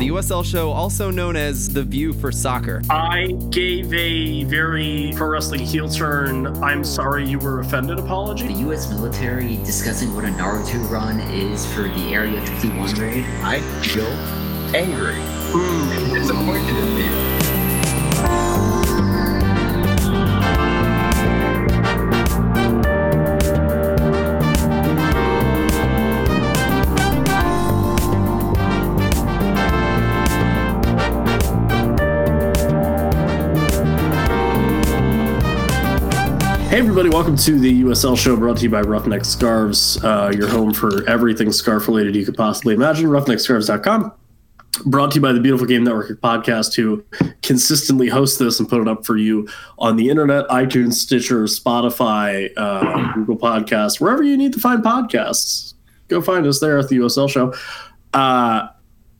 The USL show, also known as The View for Soccer. I gave a very pro wrestling heel turn, I'm sorry you were offended apology. The U.S. military discussing what a Naruto run is for the Area 51 raid. I feel angry Mm. and disappointed in me. Everybody, welcome to the USL show brought to you by Roughneck Scarves, uh, your home for everything scarf related you could possibly imagine. Roughneckscarves.com. Brought to you by the Beautiful Game Network podcast, who consistently host this and put it up for you on the internet, iTunes, Stitcher, Spotify, uh, Google Podcasts, wherever you need to find podcasts. Go find us there at the USL show. Uh,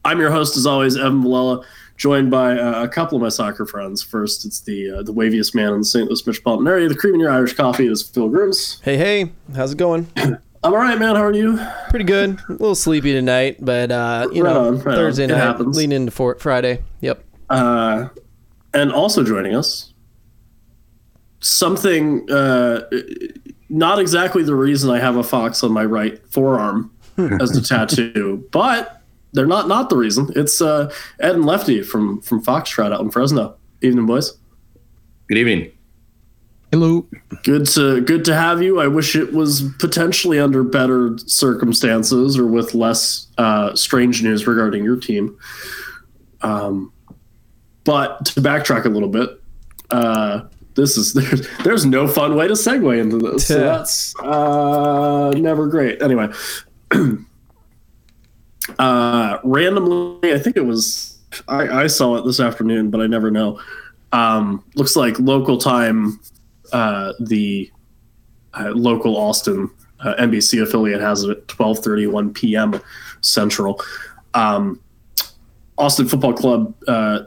I'm your host, as always, Evan Valella joined by uh, a couple of my soccer friends. First, it's the uh, the waviest man in the St. Louis metropolitan area. The cream in your Irish coffee is Phil Grims. Hey, hey, how's it going? I'm all right, man. How are you? Pretty good. A little sleepy tonight, but uh, you Right know, on, right on. Thursday It night, happens. lean into for- Friday. Yep. Uh, and also joining us, something uh, not exactly the reason I have a fox on my right forearm as a tattoo, but they're not not the reason. It's uh, Ed and Lefty from from Foxtrot out in Fresno. Evening, boys. Good evening. Hello. Good to good to have you. I wish it was potentially under better circumstances or with less uh, strange news regarding your team. Um, but to backtrack a little bit, uh, this is there's, there's no fun way to segue into this. So that's uh, never great. Anyway, uh, randomly, I think it was I, I saw it this afternoon, but I never know. Um, looks like local time uh, the uh, local Austin uh, NBC affiliate has it at 12:31 p.m. Central. Um, Austin Football Club uh,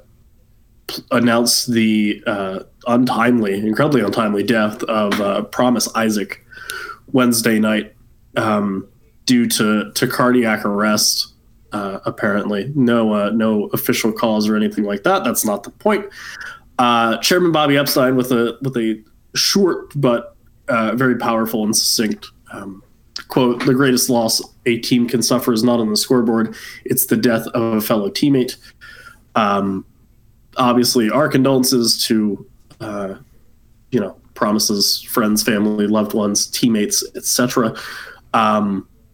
p- announced the uh, untimely, incredibly untimely death of uh, Promise Isaac Wednesday night um, due to to cardiac arrest. Uh, apparently, no uh, no official cause or anything like that. That's not the point. Uh, Chairman Bobby Epstein with a with a short but uh, very powerful and succinct um, quote: "The greatest loss a team can suffer is not on the scoreboard; it's the death of a fellow teammate." Um, obviously, our condolences to uh, you know promises, friends, family, loved ones, teammates, etc.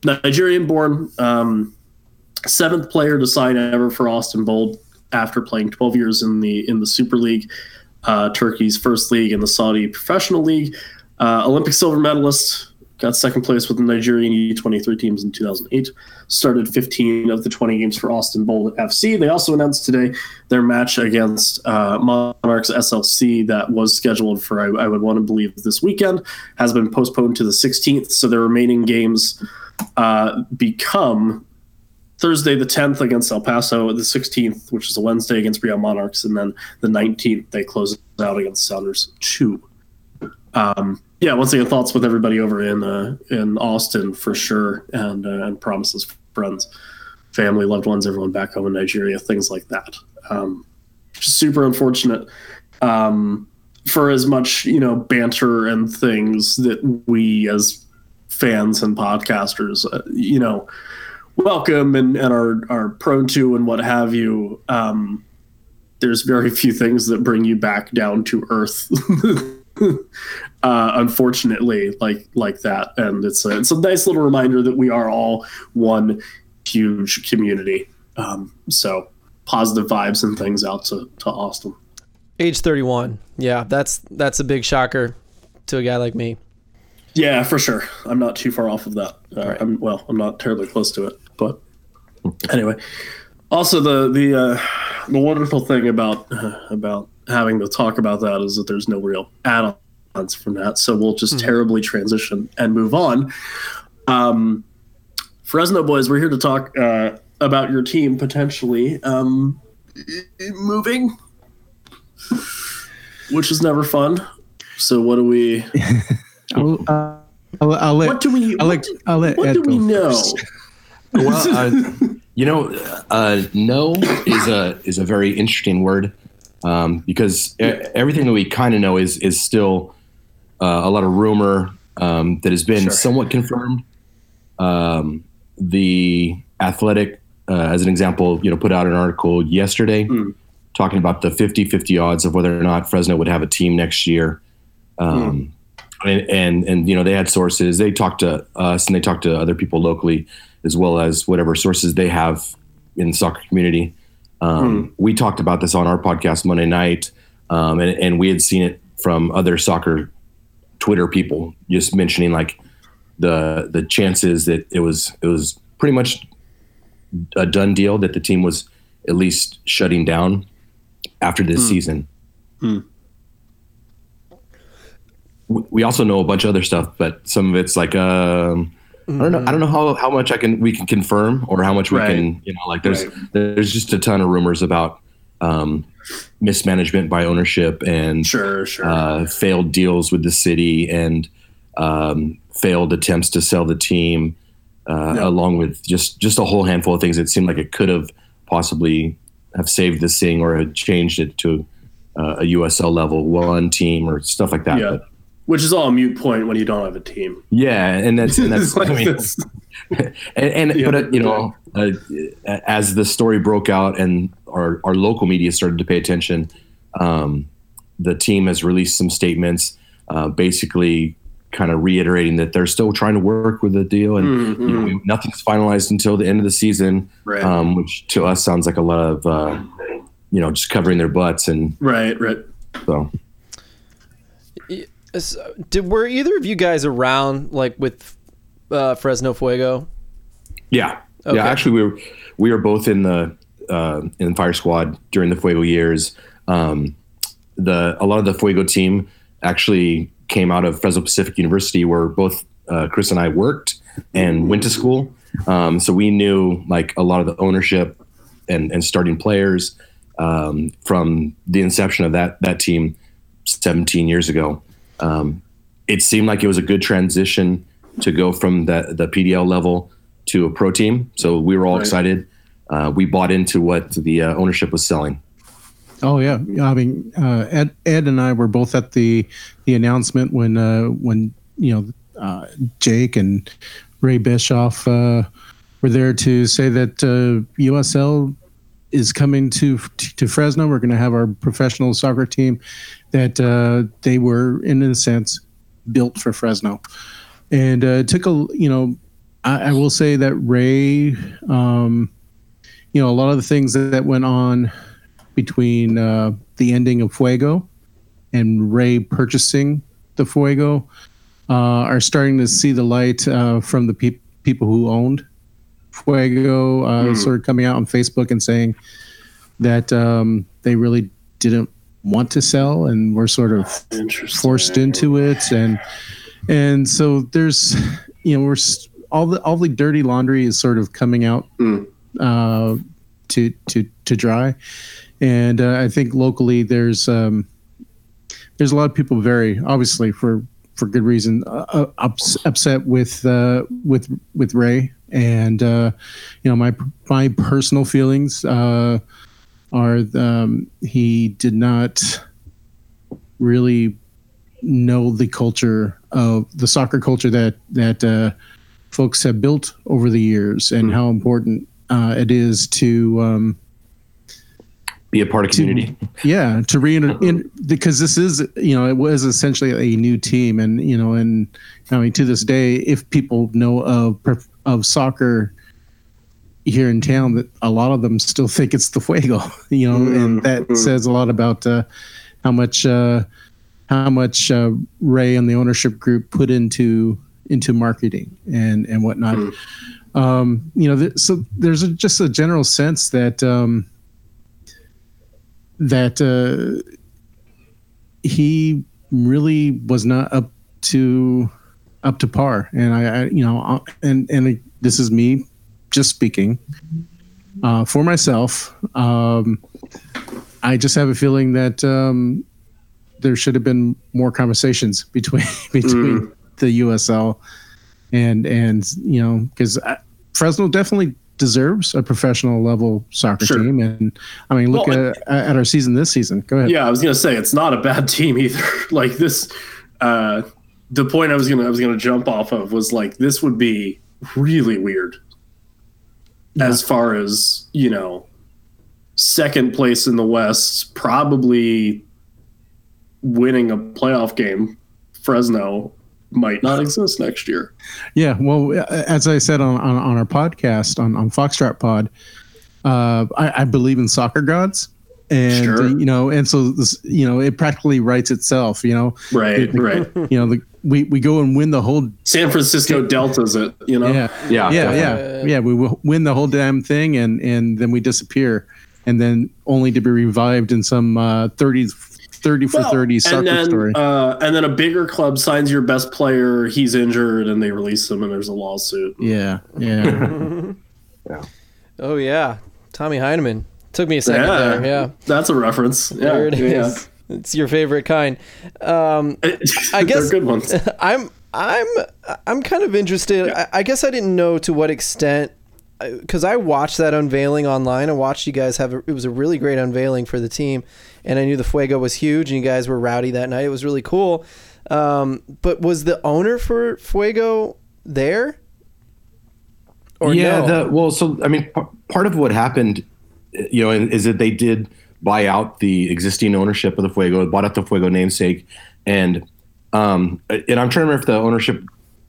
Nigerian-born, um, seventh player to sign ever for Austin Bold after playing 12 years in the in the Super League, uh, Turkey's first league, and the Saudi Professional League. Uh, Olympic silver medalist, got second place with the Nigerian U23 teams in 2008. Started 15 of the 20 games for Austin Bold FC. They also announced today their match against uh, Monarchs SLC that was scheduled for, I, I would want to believe, this weekend, has been postponed to the 16th. So their remaining games uh, become Thursday the 10th against El Paso, the 16th, which is a Wednesday against Real Monarchs, and then the 19th they close out against Sounders 2. Um, yeah, once again, thoughts with everybody over in uh, in Austin for sure, and uh, and promises friends, family, loved ones, everyone back home in Nigeria, things like that. Um, super unfortunate. Um, for as much you know banter and things that we as fans and podcasters, uh, you know, welcome and, and are are prone to and what have you. Um, there's very few things that bring you back down to earth. uh, unfortunately, like like that, and it's a, it's a nice little reminder that we are all one huge community. Um, so positive vibes and things out to, to Austin. Age 31. Yeah, that's that's a big shocker to a guy like me. Yeah, for sure. I'm not too far off of that. Uh, I'm well. I'm not terribly close to it, but anyway. Also, the the uh, the wonderful thing about uh, about having to talk about that is that there's no real add-ons from that. So we'll just terribly transition and move on. Um, Fresno boys, we're here to talk uh, about your team potentially um, moving, which is never fun. So what do we? I'll, uh, I'll, I'll let What do we? I'll what let do- I'll let what do we know? Well, uh, You know, uh, no is a is a very interesting word um, because everything that we kind of know is is still uh, a lot of rumor um, that has been Sure. somewhat confirmed. Um, the Athletic, uh, as an example, you know, put out an article yesterday Hmm. talking about the 50-50 odds of whether or not Fresno would have a team next year. Um, and, and and you know they had sources. They talked to us and they talked to other people locally, as well as whatever sources they have in the soccer community. Um, We talked about this on our podcast Monday night, um, and, and we had seen it from other soccer Twitter people, just mentioning like the the chances that it was it was pretty much a done deal that the team was at least shutting down after this season. Hmm. W- We also know a bunch of other stuff, but some of it's like um, I don't know. I don't know how, how much I can we can confirm or how much we Right. can you know like there's Right. there's just a ton of rumors about um, mismanagement by ownership and Sure, sure. uh, failed deals with the city and um, failed attempts to sell the team, uh, Yeah. along with just just a whole handful of things. that seemed like it could have possibly have saved this thing or had changed it to uh, a USL level one team or stuff like that. yeah. But Which is all a mute point when you don't have a team. yeah, and that's and that's like I mean, and, and Yeah. but uh, you know, uh, as the story broke out and our our local media started to pay attention, um, the team has released some statements, uh, basically kind of reiterating that they're still trying to work with the deal, and Mhm. you know, we, nothing's finalized until the end of the season, Right. um, which to us sounds like a lot of uh, you know just covering their butts, and right, right. So, did were either of you guys around like with uh, Fresno Fuego? Yeah, Okay. yeah. Actually, we were we were both in the uh, in Fire Squad during the Fuego years. Um, the a lot of the Fuego team actually came out of Fresno Pacific University, where both uh, Chris and I worked and went to school. Um, so we knew like a lot of the ownership and and starting players um, from the inception of that that team 17 years ago. Um, it seemed like it was a good transition to go from the the PDL level to a pro team. So we were all Right. excited. Uh, we bought into what the uh, ownership was selling. Oh yeah, I mean uh, Ed, Ed and I were both at the the announcement when uh, when you know uh, Jake and Ray Beshoff uh, were there to say that uh, USL is coming to to Fresno. We're going to have our professional soccer team. That uh, they were in a sense built for Fresno, and uh, it took a you know I, I will say that Ray. Um, you know, a lot of the things that, that went on between uh, the ending of Fuego and Ray purchasing the Fuego uh, are starting to see the light uh, from the peop people who owned Fuego, uh, sort of coming out on Facebook and saying that um, they really didn't want to sell and we're sort of forced into it. And and so there's you know we're all the all the dirty laundry is sort of coming out Mm. uh, to to to dry. And uh, I think locally there's um, there's a lot of people very obviously for for good reason uh, uh, ups, upset with uh, with with Ray. And uh, you know my my personal feelings uh, are um, he did not really know the culture of the soccer culture that that uh, folks have built over the years and how important uh, it is to um, Be a part of community. yeah to re in, because this is you know it was essentially a new team and you know and I mean to this day if people know of of soccer here in town that a lot of them still think it's the Fuego you know and that says a lot about uh, how much uh, how much uh, Ray and the ownership group put into into marketing and and whatnot. Um, you know th- so there's a, just a general sense that um, that uh, he really was not up to up to par. And I, I you know uh, and and this is me just speaking uh, for myself um, I just have a feeling that um, there should have been more conversations between between the USL and and you know because Fresno definitely deserves a professional level soccer Sure. team. And I mean, look Well, at, at our season this season. Go ahead. Yeah, I was gonna say it's not a bad team either. like this, uh, the point I was gonna I was gonna jump off of was like this would be really weird. As far as you know, second place in the West, probably winning a playoff game. Fresno might not exist next year. Yeah, well, as I said on, on, on our podcast on, on Foxtrot Pod, uh, I, I believe in soccer gods, and Sure. you know, and so this, you know, it practically writes itself. You know, Right, right. you know, the, we we go and win the whole. San Francisco Delta's it, you know. Yeah, Yeah, yeah, yeah, yeah. We win the whole damn thing, and and then we disappear, and then only to be revived in some uh, 30, 30 for Well, thirty soccer and then, story. Uh, and then a bigger club signs your best player. He's injured, and they release him, and there's a lawsuit. yeah, yeah. Oh yeah, Tommy Heinemann. Took me a second Yeah. there. Yeah, That's a reference. Yeah, there it is. yeah. It's your favorite kind. Um, I guess- good ones. I'm I'm I'm kind of interested. I, I guess I didn't know to what extent because I watched that unveiling online. I watched you guys have a, it was a really great unveiling for the team, and I knew the Fuego was huge, and you guys were rowdy that night. It was really cool. Um, but was the owner for Fuego there? Or yeah, no? the well, so I mean, p- part of what happened, you know, is that they did buy out the existing ownership of the Fuego, bought out the Fuego namesake, and um, and I'm trying to remember if the ownership,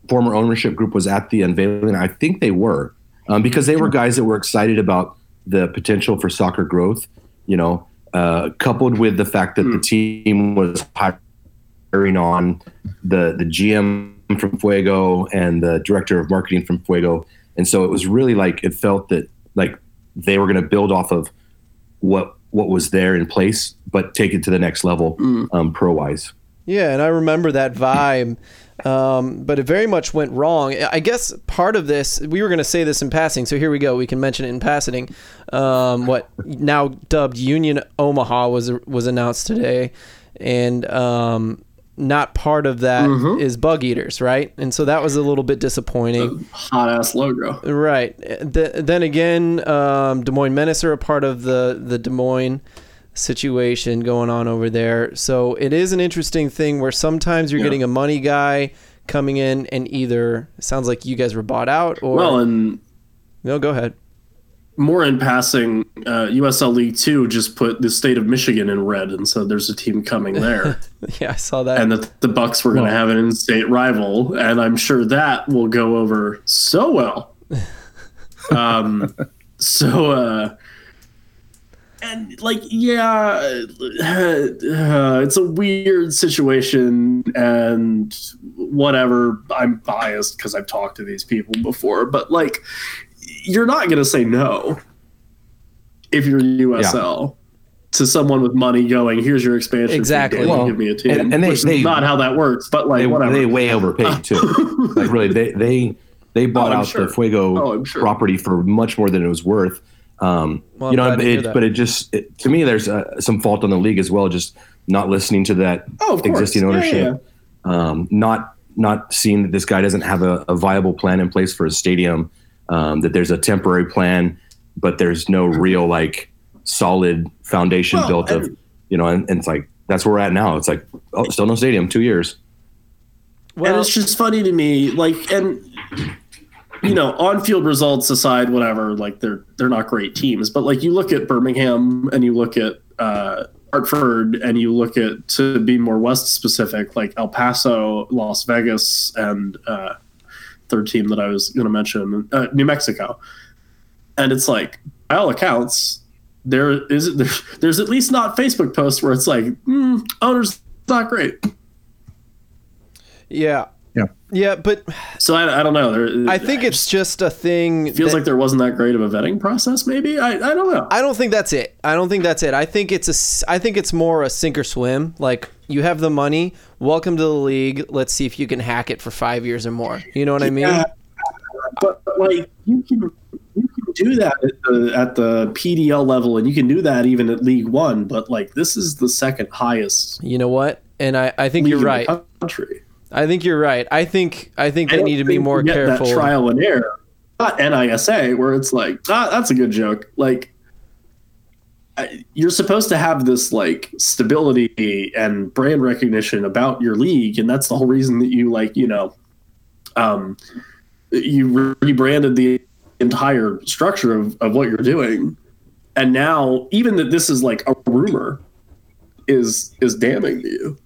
former ownership group was at the unveiling. I think they were, um, because they were guys that were excited about the potential for soccer growth. You know, uh, coupled with the fact that the team was hiring on the the GM from Fuego and the director of marketing from Fuego, and so it was really like it felt that like they were going to build off of what what was there in place, but take it to the next level, um, pro wise. Yeah, and I remember that vibe, um, but it very much went wrong. I guess part of this, we were going to say this in passing, so here we go. We can mention it in passing. Um, what now dubbed Union Omaha was was announced today, and um, not part of that is Bug Eaters, right? And so that was a little bit disappointing. Hot ass logo. Right. Th- then again, um, Des Moines Menace are a part of the the Des Moines situation going on over there. So it is an interesting thing where sometimes you're Yeah. getting a money guy coming in and either sounds like you guys were bought out or Well, and no, go ahead. More in passing, uh, USL League Two just put the state of Michigan in red and said there's a team coming there, Yeah, I saw that. and that the Bucks were going to have an in-state rival, and I'm sure that will go over so well. Um, so, uh, and like, yeah, uh, it's a weird situation, and whatever. I'm biased because I've talked to these people before, but like, you're not going to say no if you're USL. To someone with money going, here's your expansion. fee, Exactly. Dan, Well, give me a team. and- and they- Which is they- not how that works, but like They, whatever. they way overpaid too. like really, they they they bought Oh, out sure. the Fuego Oh, sure. property for much more than it was worth. Um, Well, you know, glad it, but it just it, to me, there's uh, some fault on the league as well, just not listening to that Oh, of course. existing Yeah, yeah, ownership. Um, not not seeing that this guy doesn't have a, a viable plan in place for a stadium. Um, that there's a temporary plan, but there's no real like solid foundation Well, built of you know, and, and it's like that's where we're at now. It's like oh, still no stadium, two years. and well, it's just funny to me, like, and you know, on-field results aside, whatever, like they're they're not great teams, but like you look at Birmingham and you look at uh, Hartford and you look at to be more West specific, like El Paso, Las Vegas, and uh, third team that I was going to mention, uh, New Mexico, and it's like by all accounts. There is there, there's at least not Facebook posts where it's like mm, owners not great. yeah. Yeah. Yeah, but So I, I don't know. There, I think it's just a thing feels that- like there wasn't that great of a vetting process. Maybe I, I don't know. I don't think that's it. I don't think that's it. I think it's a. I think it's more a sink or swim. Like you have the money. Welcome to the league. Let's see if you can hack it for five years or more. You know what I mean? But, but, like you can you can do that at the at the PDL level, and you can do that even at League One. But like this is the second highest You know what? And I, I think you're right. country. I think you're right. I think I think I they need to be more careful. That trial and error not NISA where it's like, ah, that's a good joke. Like, you're supposed to have this like stability and brand recognition about your league, and that's the whole reason that you like, you know, um, you rebranded the entire structure of, of what you're doing, and now even that this is like a rumor is is damning to you.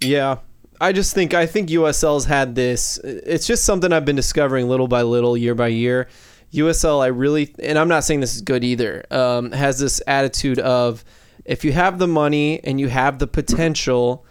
Yeah. I just think I think USL's had this. It's just something I've been discovering little by little, year by year. USL, I really, and I'm not saying this is good either. Um, has this attitude of if you have the money and you have the potential,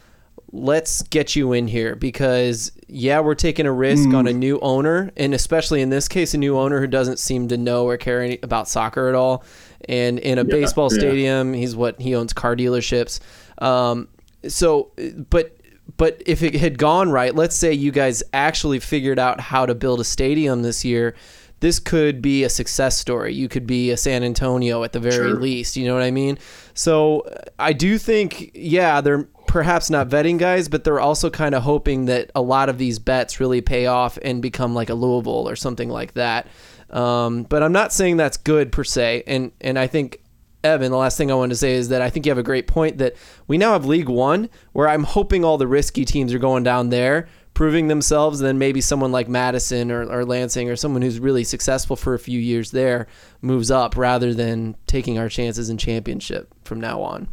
let's get you in here because yeah, we're taking a risk on a new owner, and especially in this case, a new owner who doesn't seem to know or care any, about soccer at all. And in a baseball yeah. stadium, he's what he owns car dealerships. Um, so, but but if it had gone right, let's say you guys actually figured out how to build a stadium this year, this could be a success story. You could be a San Antonio at the very Sure. least. You know what I mean? So I do think, yeah, they're perhaps not vetting guys, but they're also kind of hoping that a lot of these bets really pay off and become like a Louisville or something like that. Um, but I'm not saying that's good per se, and and I think Evan, the last thing I want to say is that I think you have a great point that we now have League One, where I'm hoping all the risky teams are going down there, proving themselves, and then maybe someone like Madison or, or Lansing or someone who's really successful for a few years there moves up rather than taking our chances in championship from now on.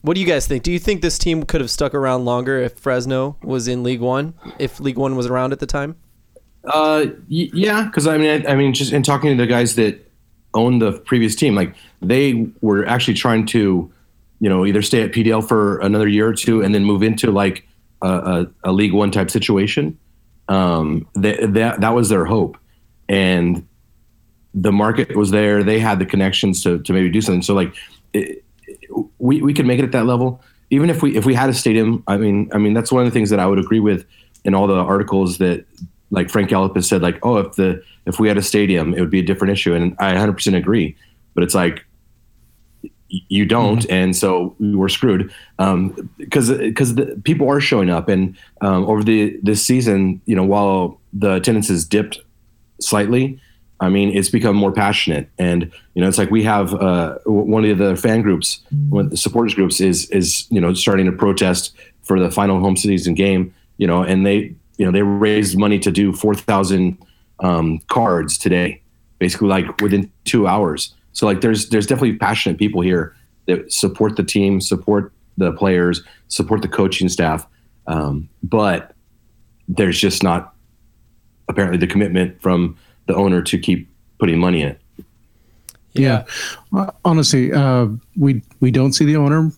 What do you guys think? Do you think this team could have stuck around longer if Fresno was in League One, if League One was around at the time? Uh, yeah, because I mean, I, I mean, just in talking to the guys that own the previous team, like they were actually trying to, you know, either stay at PDL for another year or two and then move into like a, a, a League One type situation. Um, that that that was their hope, and the market was there. They had the connections to to maybe do something. So like, it, we we could make it at that level. Even if we if we had a stadium, I mean, I mean that's one of the things that I would agree with in all the articles that like Frank Yallop has said, like, oh, if the if we had a stadium, it would be a different issue, and I 100% agree. But it's like you don't, and so we're screwed. Because because the people are showing up, and um, over the this season, you know, while the attendance has dipped slightly, I mean, it's become more passionate, and you know, it's like we have uh, one of the fan groups, one of the supporters groups is is you know starting to protest for the final home season game, you know, and they you know they raised money to do four thousand um, cards today, basically like within two hours. So like there's there's definitely passionate people here that support the team, support the players, support the coaching staff, um, but there's just not apparently the commitment from the owner to keep putting money in it. Yeah. Honestly, uh, we we don't see the owner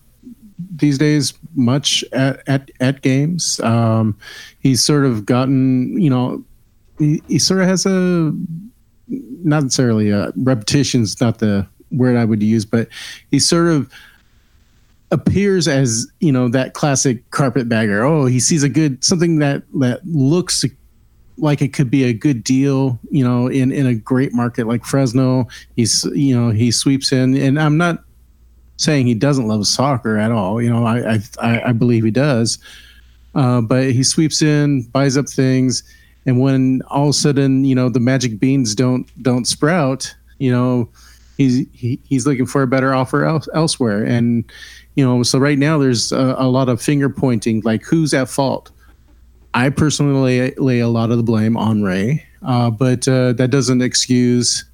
these days much at at, at games. Um, he's sort of gotten, you know, he, he sort of has a not necessarily a repetition's not the word I would use, but he sort of appears as you know that classic carpetbagger. Oh, he sees a good something that that looks like it could be a good deal, you know, in in a great market like Fresno. He's you know he sweeps in, and I'm not saying he doesn't love soccer at all. You know, I I, I believe he does, uh, but he sweeps in, buys up things, and when all of a sudden you know the magic beans don't don't sprout, you know, he's he, he's looking for a better offer else, elsewhere, and you know, so right now there's a, a lot of finger pointing, like who's at fault. I personally lay, lay a lot of the blame on Ray, uh, but uh, that doesn't excuse,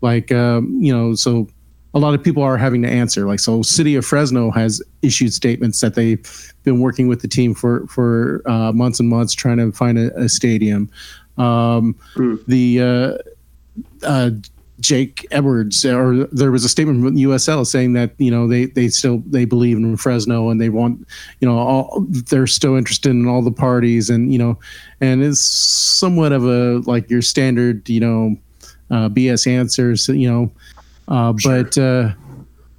like, um, you know, so a lot of people are having to answer. Like, so City of Fresno has issued statements that they've been working with the team for for uh, months and months trying to find a, a stadium. Um, Hmm. The uh, uh, Jake Edwards, or there was a statement from USL saying that you know they they still they believe in Fresno and they want you know all they're still interested in all the parties and you know and it's somewhat of a like your standard you know uh, BS answers you know uh, but uh,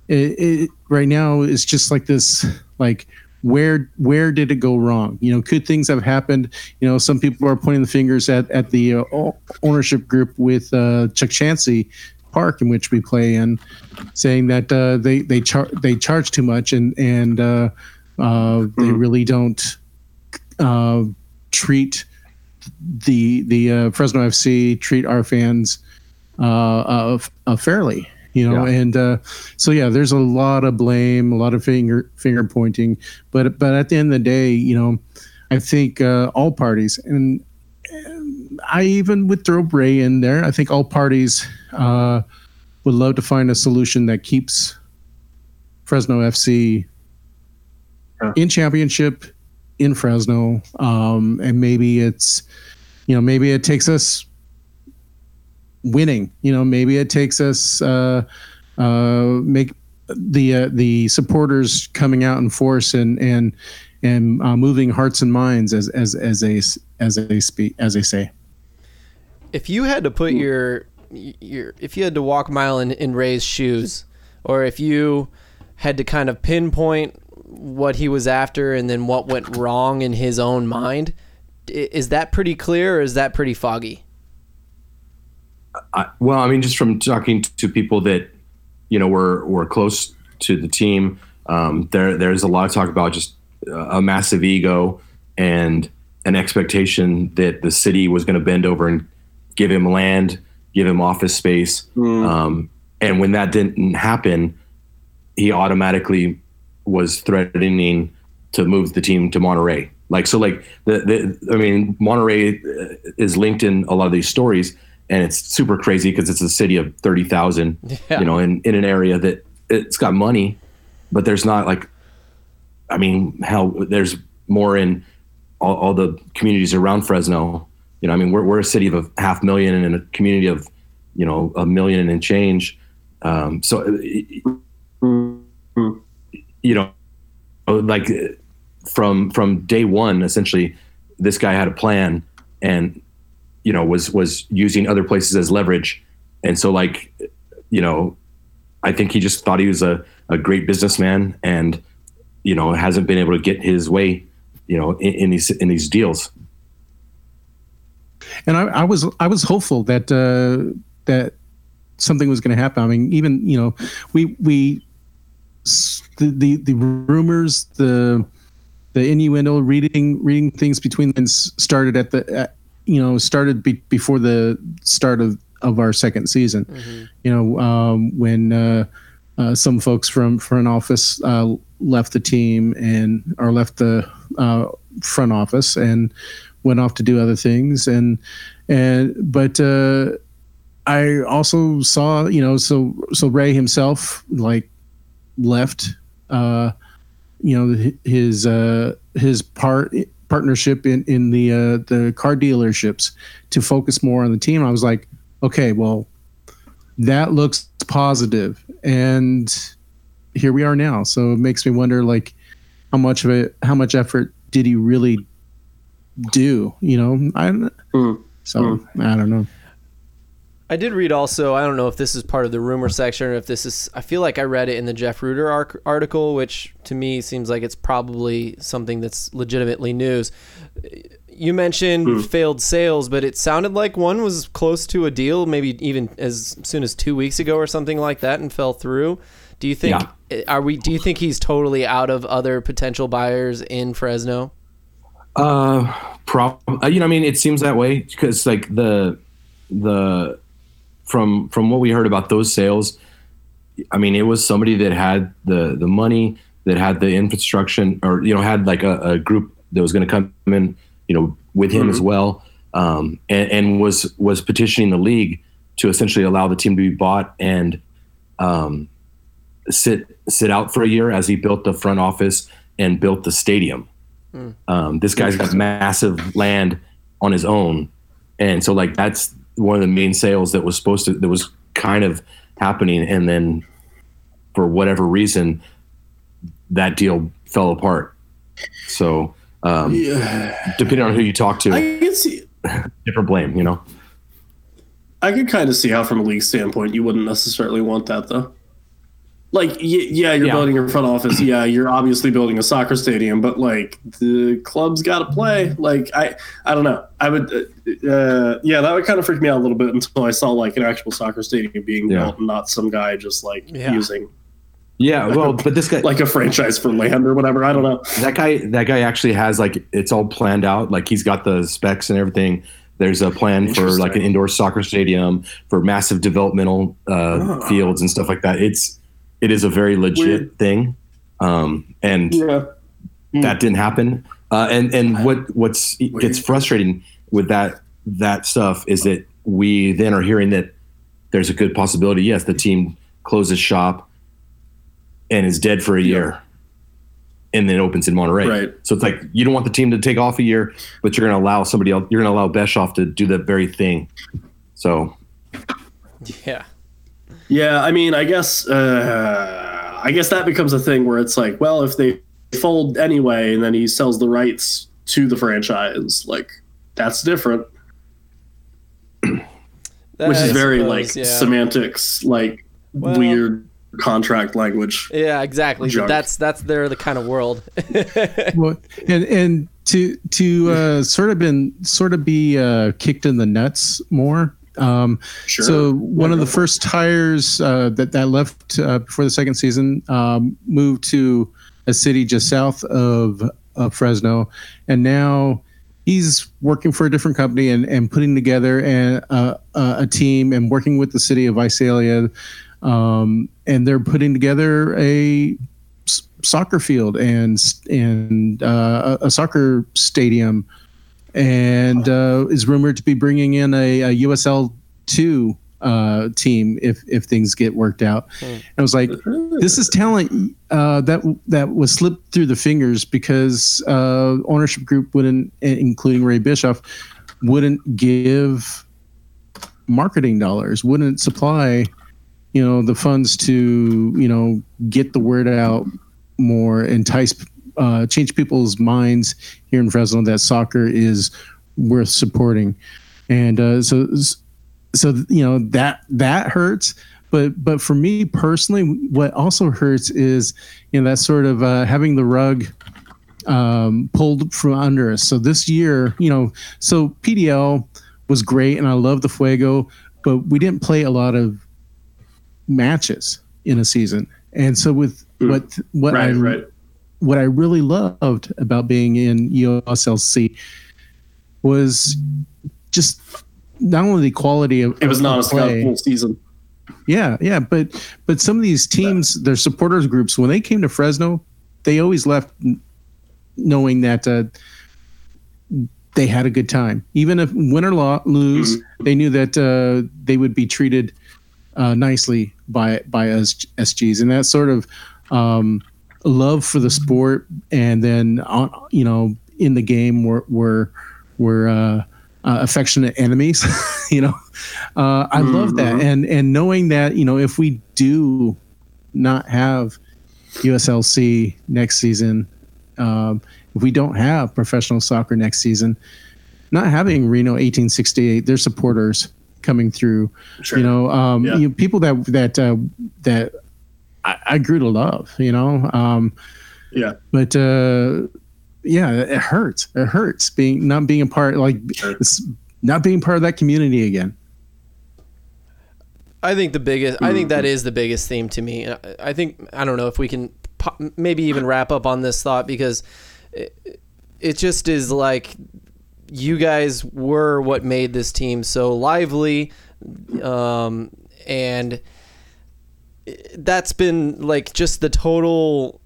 it, it right now it's just like this like where where did it go wrong? You know could things have happened? You know some people are pointing the fingers at at the uh, ownership group with uh, Chukchansi Park in which we play in saying that uh, they they char- they charge too much and and uh, uh, they really don't uh, treat the the uh, Fresno FC treat our fans uh, uh, uh, fairly. You know, Yeah. and uh, so yeah, there's a lot of blame, a lot of finger finger pointing, but but at the end of the day, you know, I think uh, all parties, and and I even would throw Bray in there. I think all parties uh, would love to find a solution that keeps Fresno FC Yeah. in championship in Fresno, um, and maybe it's you know maybe it takes us winning. You know, maybe it takes us uh, uh, make the uh, the supporters coming out in force and and and uh, moving hearts and minds as as as they as they speak as they say. If you had to put your your if you had to walk a mile in, in Ray's shoes, or if you had to kind of pinpoint what he was after and then what went wrong in his own mind, is that pretty clear or is that pretty foggy? I, well, I mean, just from talking to people that you know were were close to the team, um, there there's a lot of talk about just uh, a massive ego and an expectation that the city was going to bend over and give him land, give him office space, um, and when that didn't happen, he automatically was threatening to move the team to Monterey. Like so, like the, the I mean, Monterey uh, is linked in a lot of these stories, and it's super crazy because it's a city of thirty thousand, Yeah. you know, in in an area that it's got money, but there's not like, I mean, hell, there's more in all, all the communities around Fresno. You know, I mean, we're we're a city of a half million and in a community of, you know, a million and change. Um, so, you know, like from from day one, essentially, this guy had a plan and you know was was using other places as leverage, and so like, you know, I think he just thought he was a a great businessman and you know hasn't been able to get his way, you know, in, in these in these deals. and I, I was I was hopeful that uh, that something was going to happen. I mean, even you know, we we the the, the rumors, the the innuendo, reading reading things between lines started at the you know started be, before the start of of our second season. You know, um, when uh, uh, some folks from front office uh, left the team and or left the uh, front office and went off to do other things and and but uh, I also saw you know so so Ray himself like left uh, you know his uh, his part partnership in in the uh, the car dealerships to focus more on the team. I was like, okay, well, that looks positive, and here we are now. So it makes me wonder, like, how much of it, how much effort did he really do? You know, I Hmm. so I don't know. I did read also. I don't know if this is part of the rumor section or if this is. I feel like I read it in the Jeff Rueter arc, article, which to me seems like it's probably something that's legitimately news. You mentioned failed sales, but it sounded like one was close to a deal, maybe even as soon as two weeks ago or something like that, and fell through. Do you think? Are we? Do you think he's totally out of other potential buyers in Fresno? Uh, prob- uh, you know, I mean, it seems that way because like the the from from what we heard about those sales, I mean, it was somebody that had the the money, that had the infrastructure, or you know, had like a, a group that was going to come in, you know, with him as well, um, and, and was was petitioning the league to essentially allow the team to be bought and um, sit sit out for a year as he built the front office and built the stadium. Um, this guy's got massive land on his own, and so like that's one of the main sales that was supposed to that was kind of happening, and then for whatever reason, that deal fell apart. So um, Yeah. depending on who you talk to, I can see. different blame. You know, I could kind of see how, from a league standpoint, you wouldn't necessarily want that, though. Like, y- yeah, you're Yeah. building your front office. Yeah, you're obviously building a soccer stadium, but like the club's got to play. Like, I, I don't know. I would, uh, uh, yeah, that would kind of freak me out a little bit until I saw like an actual soccer stadium being Yeah. built, and not some guy just like Yeah. using Yeah, well, but this guy, like a franchise for land or whatever. I don't know. that guy, that guy actually has like it's all planned out. Like he's got the specs and everything. There's a plan for like an indoor soccer stadium for massive developmental uh, Oh. fields and stuff like that. It's it is a very legit Weird. thing, um, and Yeah. that didn't happen. Uh, and and what what's gets frustrating with that that stuff is that we then are hearing that there's a good possibility. Yes, the team closes shop and is dead for a year, and then opens in Monterey. Right. So it's like you don't want the team to take off a year, but you're going to allow somebody else. You're going to allow Beshoff to do that very thing. So Yeah. Yeah, I mean, I guess uh, I guess that becomes a thing where it's like, well, if they fold anyway, and then he sells the rights to the franchise, like that's different. That, which I is very suppose, like yeah. semantics, like Well- weird contract language. Yeah, exactly. Junk. That's that's their the kind of world. well, and and to to uh, sort of been sort of be uh, kicked in the nuts more. Um, Sure. So one of the go for it. first tires uh, that that left uh, before the second season um, moved to a city just south of, of Fresno, and now he's working for a different company and, and putting together uh, a a team and working with the city of Visalia, um, and they're putting together a s- soccer field and and uh, a a soccer stadium, and uh, is rumored to be bringing in a, a USL two uh, team if if things get worked out. And I was like, this is talent uh, that that was slipped through the fingers because uh, ownership group wouldn't, including Ray Beshoff, wouldn't give marketing dollars, wouldn't supply, you know, the funds to you know get the word out more, entice, uh, change people's minds here in Fresno that soccer is worth supporting, and uh, so so you know that that hurts. But but for me personally, what also hurts is you know that sort of uh, having the rug um, pulled from under us. So this year, you know, so PDL was great, and I love the Fuego, but we didn't play a lot of matches in a season. And so with Mm. what what right, I right. What I really loved about being in USLC was just not only the quality of It was not a full season. Yeah, yeah, but but some of these teams, their supporters groups, when they came to Fresno, they always left knowing that uh, they had a good time. Even if win or lo- lose, they knew that uh, they would be treated uh, nicely by by us SGs, and that sort of um, love for the sport, and then on you know in the game we were were were uh, uh, affectionate enemies. you know, uh, I love that, and and knowing that you know if we do not have USLC next season, um, if we don't have professional soccer next season, not having Reno 1868, their supporters coming through, Sure. you know, um, Yeah. you know, people that that uh, that I, I grew to love, you know, um, Yeah. but uh, yeah, it hurts. It hurts being not being a part, like it's not being part of that community again. I think the biggest. I think that Mm-hmm. the biggest theme to me. I- I think I don't know if we can po- maybe even wrap up on this thought because it, it just is like you guys were what made this team so lively, um, and that's been like just the total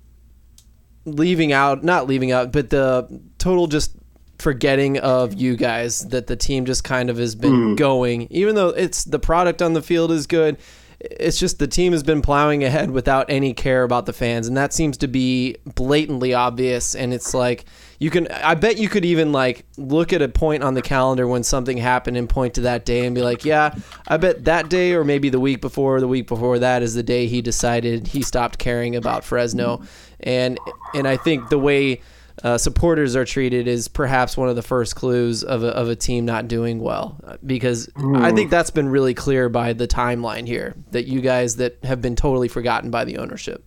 leaving out, not leaving out, but the total just forgetting of you guys that the team just kind of has been mm. going. Even though it's the product on the field is good it's just the team has been plowing ahead without any care about the fans. And that seems to be blatantly obvious. And it's like you can i bet you could even like look at a point on the calendar when something happened and point to that day and be like yeah i bet that day or maybe the week before or the week before that is the day he decided he stopped caring about fresno. And and i think the way uh, supporters are treated is perhaps one of the first clues of a, of a team not doing well. Because I think that's been really clear by the timeline here that you guys that have been totally forgotten by the ownership.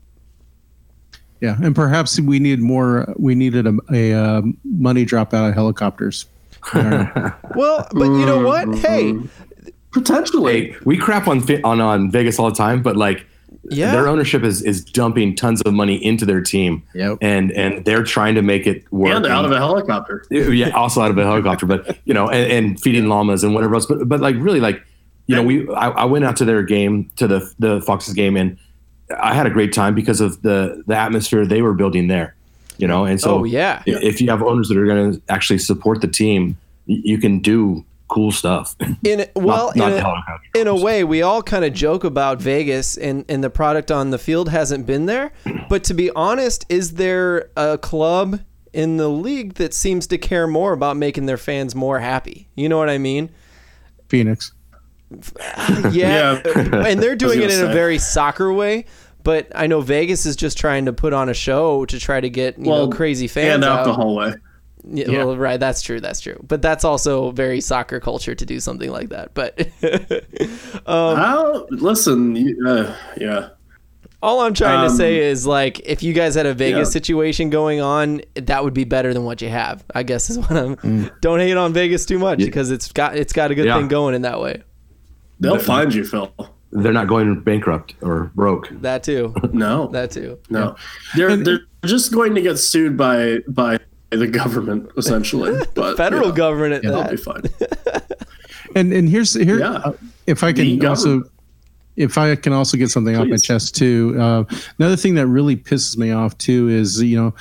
Yeah, and perhaps we need more. We needed a, a uh, money drop out of helicopters. I don't know. Well, but you know what? Hey, Potentially. Hey, we crap on on on Vegas all the time, but like Yeah. their ownership is is dumping tons of money into their team, Yep. and and they're trying to make it work. and out of a helicopter. yeah, also out of a helicopter, but you know, and, and feeding llamas and whatever else. But but like really, like you know, we I, I went out to their game to the the Foxes game, and I had a great time because of the the atmosphere they were building there. You know, and so oh yeah. if you have owners that are going to actually support the team, you can do cool stuff. In well, not in, a, in a way, we all kind of joke about Vegas, and and the product on the field hasn't been there. But to be honest, is there a club in the league that seems to care more about making their fans more happy? You know what I mean? Phoenix. Yeah, and they're doing it in a very soccer way. But I know Vegas is just trying to put on a show to try to get you know crazy fans and out out. the hallway. Yeah, Well, right, that's true. That's true. But that's also very soccer culture to do something like that. But um, listen, uh, yeah. all I'm trying to Um, say is like, if you guys had a Vegas Yeah. situation going on, that would be better than what you have. I guess is what I'm. Mm. Don't hate on Vegas too much because it's got it's got a good Yeah. thing going in that way. They'll find you, Phil. They're not going bankrupt or broke. That too. No, That too. no. They're they're just going to get sued by by the government essentially. But Federal you know, government at They'll be fine. And and here's here Yeah. uh, if I The can also government. if I can also get something off my chest too. Uh, another thing that really pisses me off too is you know,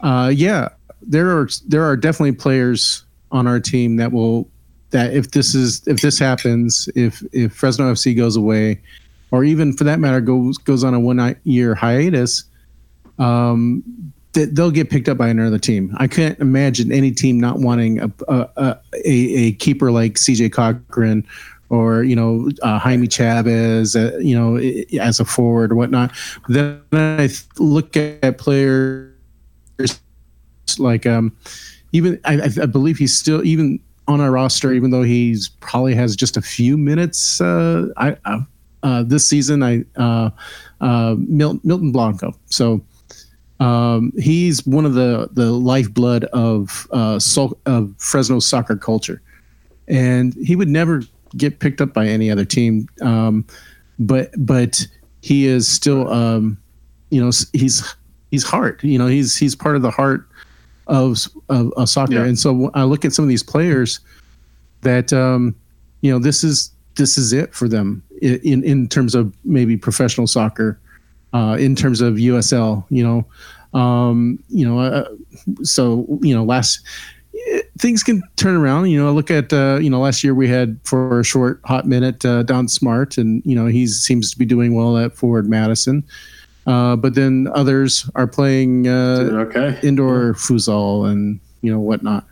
uh, yeah, there are there are definitely players on our team that will that if this is if this happens if if Fresno FC goes away, or even for that matter goes goes on a one year hiatus, um, they'll get picked up by another team. I can't imagine any team not wanting a a, a, a keeper like CJ Cochran or you know uh, Jaime Chavez, uh, you know as a forward or whatnot. Then I look at players like um, even I- I believe he's still even on our roster, even though he's probably has just a few minutes. Uh, I uh, uh, this season, I uh, uh, Mil- Milton Blanco. So um, he's one of the the lifeblood of uh, of Fresno soccer culture, and he would never get picked up by any other team. Um, but but he is still um, you know he's he's heart. You know he's he's part of the heart of of, of soccer. Yeah. And so I look at some of these players that um, you know this is this is it for them in in terms of maybe professional soccer uh, in terms of USL, you know, um, you know, uh, so you know, last things can turn around. You know, look at uh, you know, last year we had for a short hot minute uh, Don Smart, and you know, he seems to be doing well at Forward Madison. Uh, but then others are playing uh, okay. indoor futsal and you know whatnot.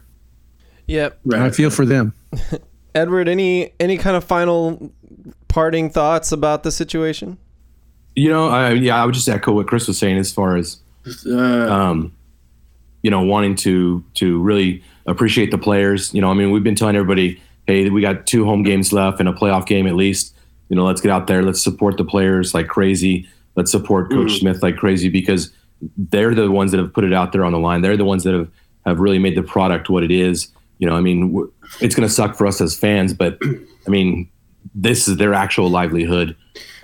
Yep. Right. I feel for them. Edward, any any kind of final parting thoughts about the situation? You know, I, yeah, I would just echo what Chris was saying as far as Uh, um, you know, wanting to to really appreciate the players. You know, I mean, we've been telling everybody, hey, we got two home games left and a playoff game at least. You know, let's get out there, let's support the players like crazy. Let's support Coach Smith like crazy because they're the ones that have put it out there on the line. They're the ones that have have really made the product what it is. You know, I mean, it's going to suck for us as fans, but I mean, this is their actual livelihood,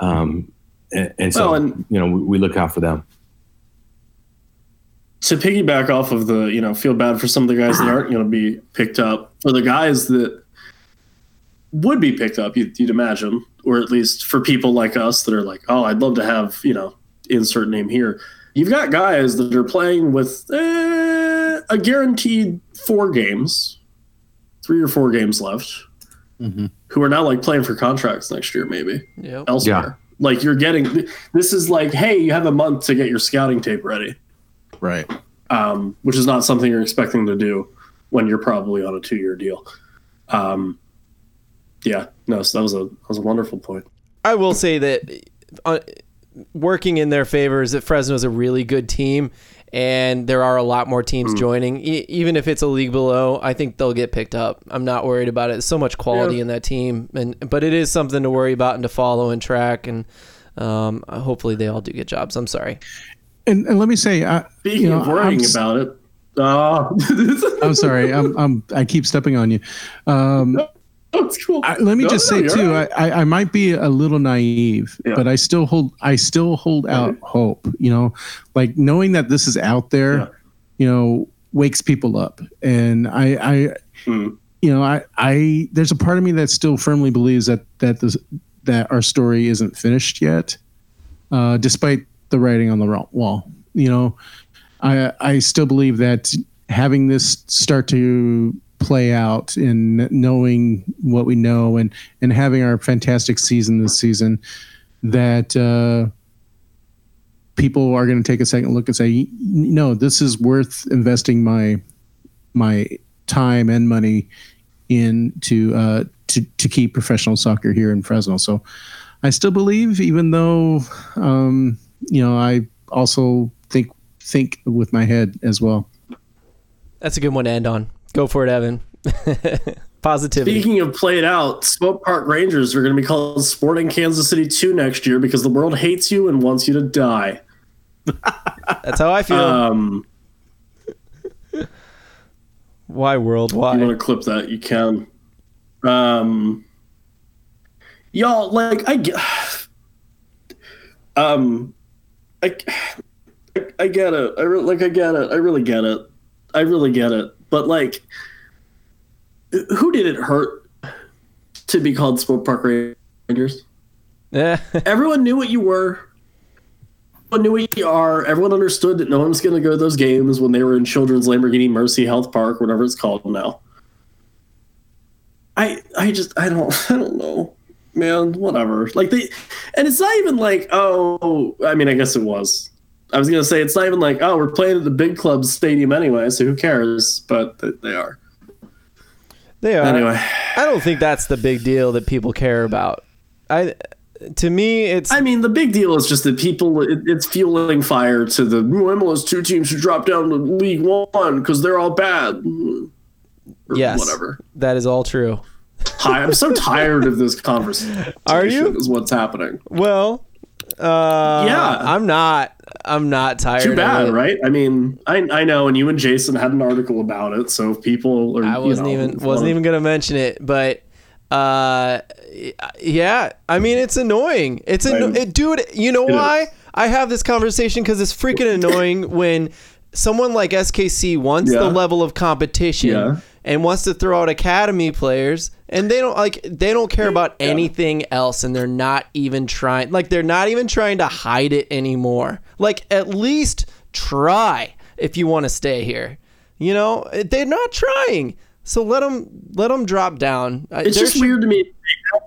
um, and, and so Well, and- you know, we, we look out for them. to piggyback off of the, you know, feel bad for some of the guys that aren't going to be picked up. For the guys that would be picked up, you'd, you'd imagine, or at least for people like us that are like, oh, I'd love to have, you know, insert name here. You've got guys that are playing with eh, a guaranteed four games, three or four games left, who are now like playing for contracts next year, maybe Yep. elsewhere. Like you're getting, this is like, hey, you have a month to get your scouting tape ready Right. um, which is not something you're expecting to do when you're probably on a two year deal. Um, yeah, no, so that was a that was a wonderful point. I will say that uh, working in their favor is that Fresno is a really good team, and there are a lot more teams Hmm. joining. E- even if it's a league below, I think they'll get picked up. I'm not worried about it. There's so much quality Yeah. in that team, and but it is something to worry about and to follow and track. And um, hopefully they all do good jobs. I'm sorry. And, and let me say, I, Speaking you know, of worrying I'm about it, uh, I'm sorry. I'm, I'm I keep stepping on you. Um, That's cool. I, let me No, just no, say you're too, right. I, I, I might be a little naive, Yeah. but I still hold I still hold out hope. You know, like knowing that this is out there, Yeah. you know, wakes people up. And I, I Hmm. you know, I, I there's a part of me that still firmly believes that that this that our story isn't finished yet, uh, despite the writing on the wall. You know, I I still believe that having this start to play out in knowing what we know and and having our fantastic season this season that uh people are going to take a second look and say no this is worth investing my my time and money in to uh to to keep professional soccer here in Fresno so I still believe even though um you know I also think think with my head as well That's a good one to end on. Go for it, Evan. Positivity. Speaking of played out, Swope Park Rangers are going to be called Sporting Kansas City 2 next year because the world hates you and wants you to die. That's how I feel. Um, Why world? Why? you want to clip that? You can. Um, y'all, like, I get. Um, I, I, I get it. I re- like, I get it. I really get it. I really get it. But, like, who did it hurt to be called Swope Park Rangers? Yeah. everyone knew what you were. Everyone knew what you are. Everyone understood that no one was going to go to those games when they were in Children's Lamborghini Mercy Health Park, whatever it's called now. I I just I don't I don't know, man. Whatever. Like they, and it's not even like oh I mean I guess it was. I was gonna say it's not even like oh we're playing at the big club stadium anyway, so who cares? But they are they are. anyway. I don't think that's the big deal that people care about. I, to me, it's I mean, the big deal is just that people, it, it's fueling fire to the "Ooh, MLS two teams who dropped down to League One because they're all bad. Or yes, Whatever. That is all true. Hi, I'm so tired of this conversation. Are you? Is what's happening. Well, uh, Yeah. I'm not. I'm not tired. Too bad, right? I mean, I I know, and you and Jason had an article about it. So if people are, I wasn't you know, even wasn't even gonna mention it, but uh, yeah. I mean, it's annoying. It's Right. it, dude. You know It why I have this conversation? Because it's freaking annoying when someone like SKC wants Yeah. the level of competition Yeah. and wants to throw out academy players, and they don't like they don't care about anything else, and they're not even trying. Like they're not even trying to hide it anymore. Like at least try if you want to stay here. You know, they're not trying. So let them let them drop down. It's just weird to me. They had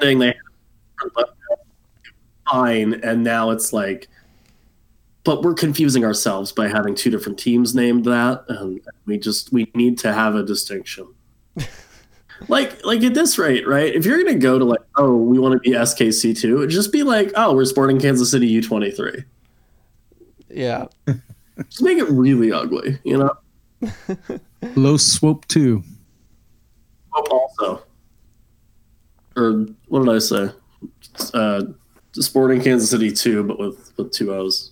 branding, they had fine, and now it's like, but we're confusing ourselves by having two different teams named that, um, and we just we need to have a distinction. like like at this rate, right? If you're gonna go to like, oh, we want to be SKC two, just be like, oh, we're Sporting Kansas City U twenty three. Yeah. Just make it really ugly, you know. low swope too Hope also, or what did I say? Uh, Sporting Kansas City two, but with with two O's,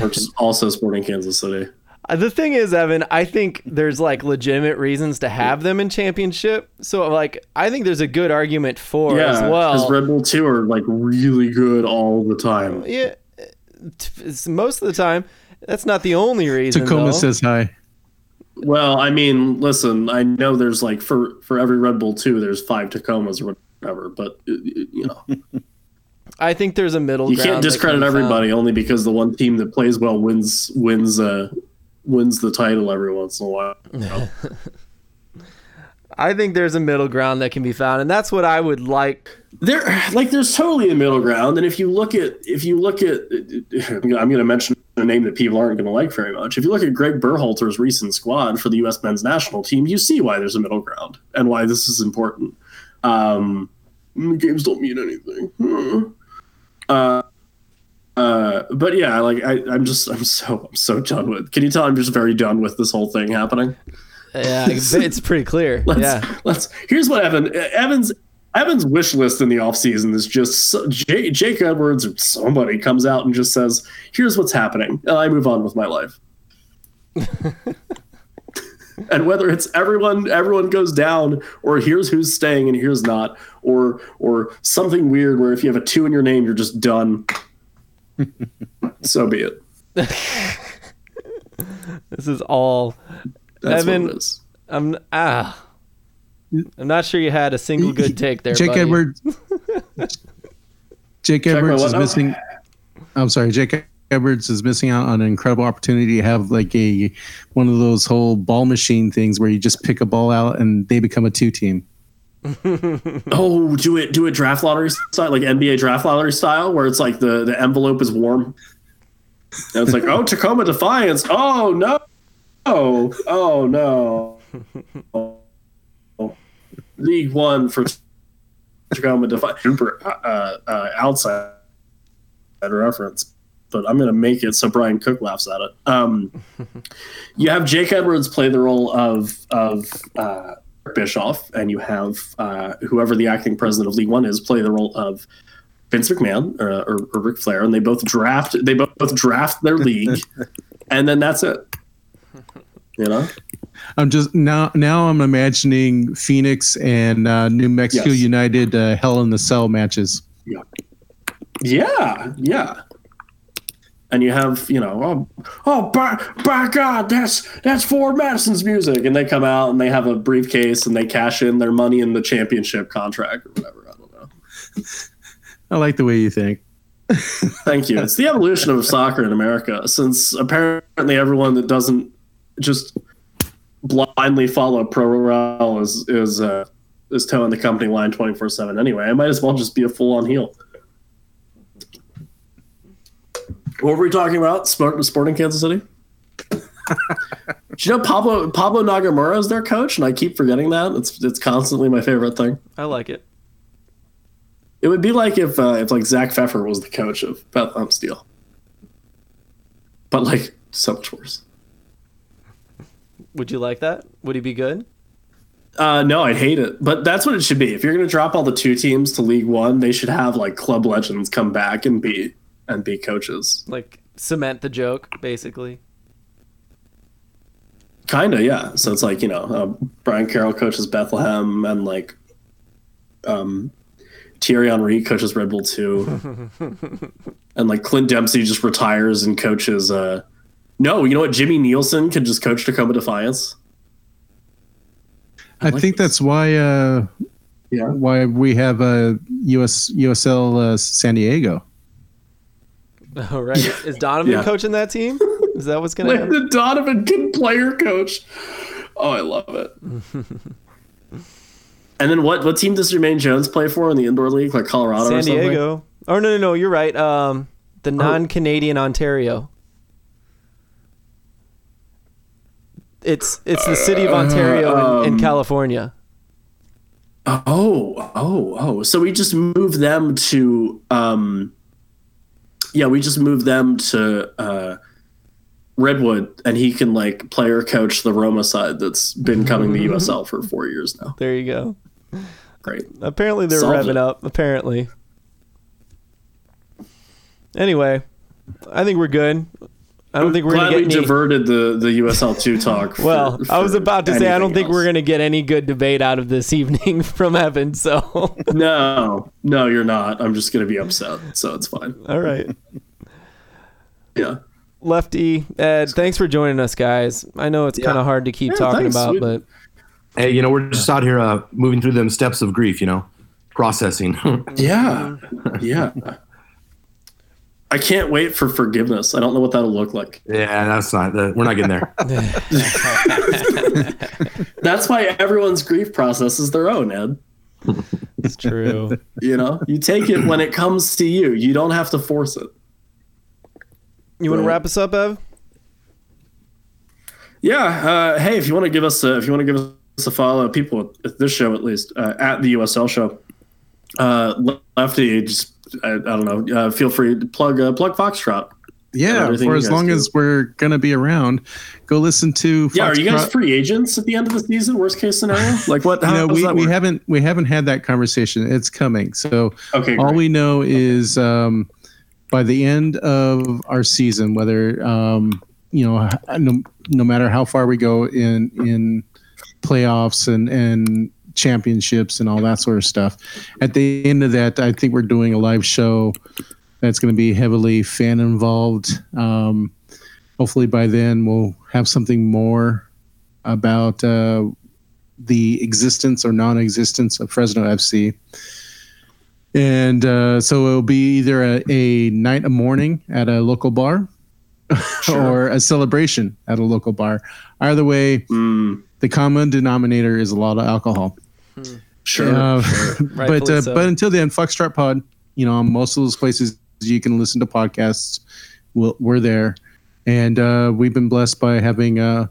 or just also Sporting Kansas City. Uh, The thing is, Evan, I think there's like legitimate reasons to have them in championship. So like, I think there's a good argument for Yeah, as well. because. Red Bull two are like really good all the time. yeah, it's most of the time. That's not the only reason. tacoma though. says hi Well, I mean, listen, I know there's like for for every Red Bull two, there's five Tacomas or whatever, but you know, I think there's a middle. you ground can't discredit can be found. everybody only because the one team that plays well wins wins uh wins the title every once in a while. I think there's a middle ground that can be found, and that's what I would like. there like there's totally a middle ground and if you look at if you look at i'm going to mention a name that people aren't going to like very much if you look at greg berhalter's recent squad for the us men's national team you see why there's a middle ground and why this is important um games don't mean anything uh uh, but yeah, like I, I'm just, I'm so, I'm so done with. Can you tell I'm just very done with this whole thing happening? Yeah, it's pretty clear. Let's, yeah, let's. Here's what Evan Evans Evan's wish list in the offseason is just so- Jake, Jake Edwards or somebody comes out and just says, "Here's what's happening," and I move on with my life. and whether it's everyone everyone goes down or here's who's staying and here's not or or something weird where if you have a two in your name you're just done so be it This is all. That's Evan, what it is I'm ah. I'm not sure you had a single good take there, Jake buddy. Edwards. Jake Edwards what is now? missing. I'm sorry, Jake Edwards is missing out on an incredible opportunity to have like a one of those whole ball machine things where you just pick a ball out and they become a two team. oh do it do it draft lottery style like nba draft lottery style where it's like the the envelope is warm and it's like oh tacoma defiance oh no oh oh no league one for tacoma defiance super uh, uh, outside reference but i'm gonna make it so brian cook laughs at it um you have jake edwards play the role of of uh Bischoff, and you have uh, whoever the acting president of League One is play the role of Vince McMahon or, or, or Ric Flair, and they both draft they both, both draft their league, and then that's it. You know, I'm just now now I'm imagining Phoenix and uh, New Mexico Yes. United uh, Hell in the Cell matches. yeah, yeah. And you have, you know, oh, oh, by, by God, that's that's Forward Madison's music, and they come out and they have a briefcase and they cash in their money in the championship contract or whatever. I don't know. I like the way you think. Thank you. It's the evolution of soccer in America, since apparently everyone that doesn't just blindly follow pro rel is is uh, is toeing the company line twenty four seven. Anyway, I might as well just be a full on heel. What were we talking about? Sport, Sporting Kansas City. Do you know Pablo Pablo Nagamura is their coach, and I keep forgetting that. It's it's constantly my favorite thing. I like it. It would be like if uh, if like Zach Pfeffer was the coach of Bethlehem Steel, but like so much worse. Would you like that? Would he be good? Uh, no, I'd hate it, but that's what it should be. If you're going to drop all the two teams to League One, they should have like club legends come back and be and be coaches. Like cement the joke, basically. Kinda, yeah. So it's like you know, uh, Brian Carroll coaches Bethlehem, and like, um, Thierry Henry coaches Red Bull Two, and like Clint Dempsey just retires and coaches. Uh, no, you know what? Jimmy Nielsen could just coach Tacoma Defiance. I, like think this. that's why uh, Yeah. why we have uh, US USL uh, San Diego. All right. Is Donovan Yeah. coaching that team? Is that what's gonna happen? Landon Donovan can player coach. Oh, I love it. and then what? What team does Jermaine Jones play for in the indoor league, like Colorado or San something? Diego. Oh no no no, you're right. Um, the non-Canadian Ontario. It's it's the city of Ontario in, in um, California. Oh, oh, oh. So we just moved them to um yeah, we just moved them to uh Redwood and he can like player coach the Roma side that's been coming to USL for 4 years now. There you go. Great. Apparently they're Solved revving it. up. Apparently. Anyway, I think we're good. I don't think we're Glad gonna we get any. diverted the the USL 2 talk. for- Well, I was about to say I don't anything think we're gonna get any good debate out of this evening from Evan. So, No. No, you're not. I'm just going to be upset. So it's fine. all right. Yeah. Lefty, Ed, thanks for joining us, guys. I know it's Yeah. kind of hard to keep Yeah, talking thanks. about, We- but Hey, you know, we're just out here uh, moving through them steps of grief, you know, processing. Yeah. Yeah. I can't wait for forgiveness. I don't know what that'll look like. yeah, that's not, the, we're not getting there. That's why everyone's grief process is their own, Ed. it's true. You know, you take it when it comes to you. You don't have to force it. You want to wrap us up, Ev? Yeah. Uh, hey, if you want to give us a, if you want to give us a follow, people at this show at least uh, at the USL show, uh, Lefty, just I, I don't know. Uh, feel free to plug uh, plug Foxtrot. Yeah, for as long do. as we're gonna be around, go listen to. Yeah, are you guys free agents at the end of the season? Worst case scenario, like what? How you know, we, we haven't we haven't had that conversation. It's coming. So Okay, all great. we know is um, by the end of our season, whether um, you know, no, no matter how far we go in in playoffs and and championships and all that sort of stuff, at the end of that, I think we're doing a live show that's going to be heavily fan involved. Um, hopefully, by then we'll have something more about uh, the existence or non-existence of Fresno FC. And uh, so it'll be either a, a night, a mourning at a local bar, or a celebration at a local bar. Either way, Mm, the common denominator is a lot of alcohol. Sure. Uh, but uh, so. but until then, Foxtrot Pod, you know, most of those places you can listen to podcasts, we'll, we're there, and uh, we've been blessed by having uh,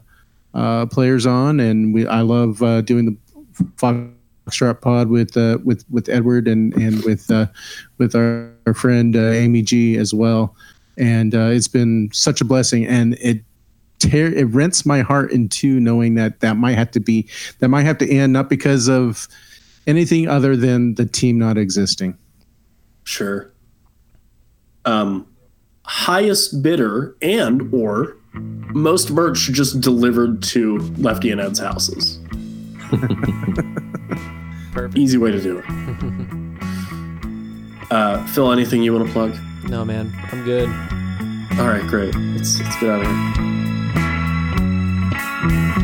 uh, players on, and we I love uh, doing the Foxtrot Pod with uh, with with Edward and and with uh, with our, our friend uh, Amy G as well, and uh, it's been such a blessing, and it tear it rents my heart in two knowing that that might have to be that might have to end not because of anything other than the team not existing. Sure. Um, highest bidder and or most merch just delivered to Lefty and Ed's houses. Perfect. Easy way to do it. Uh, Phil, anything you want to plug? No, man, I'm good. All right, great. Let's let's get out of here. Bye.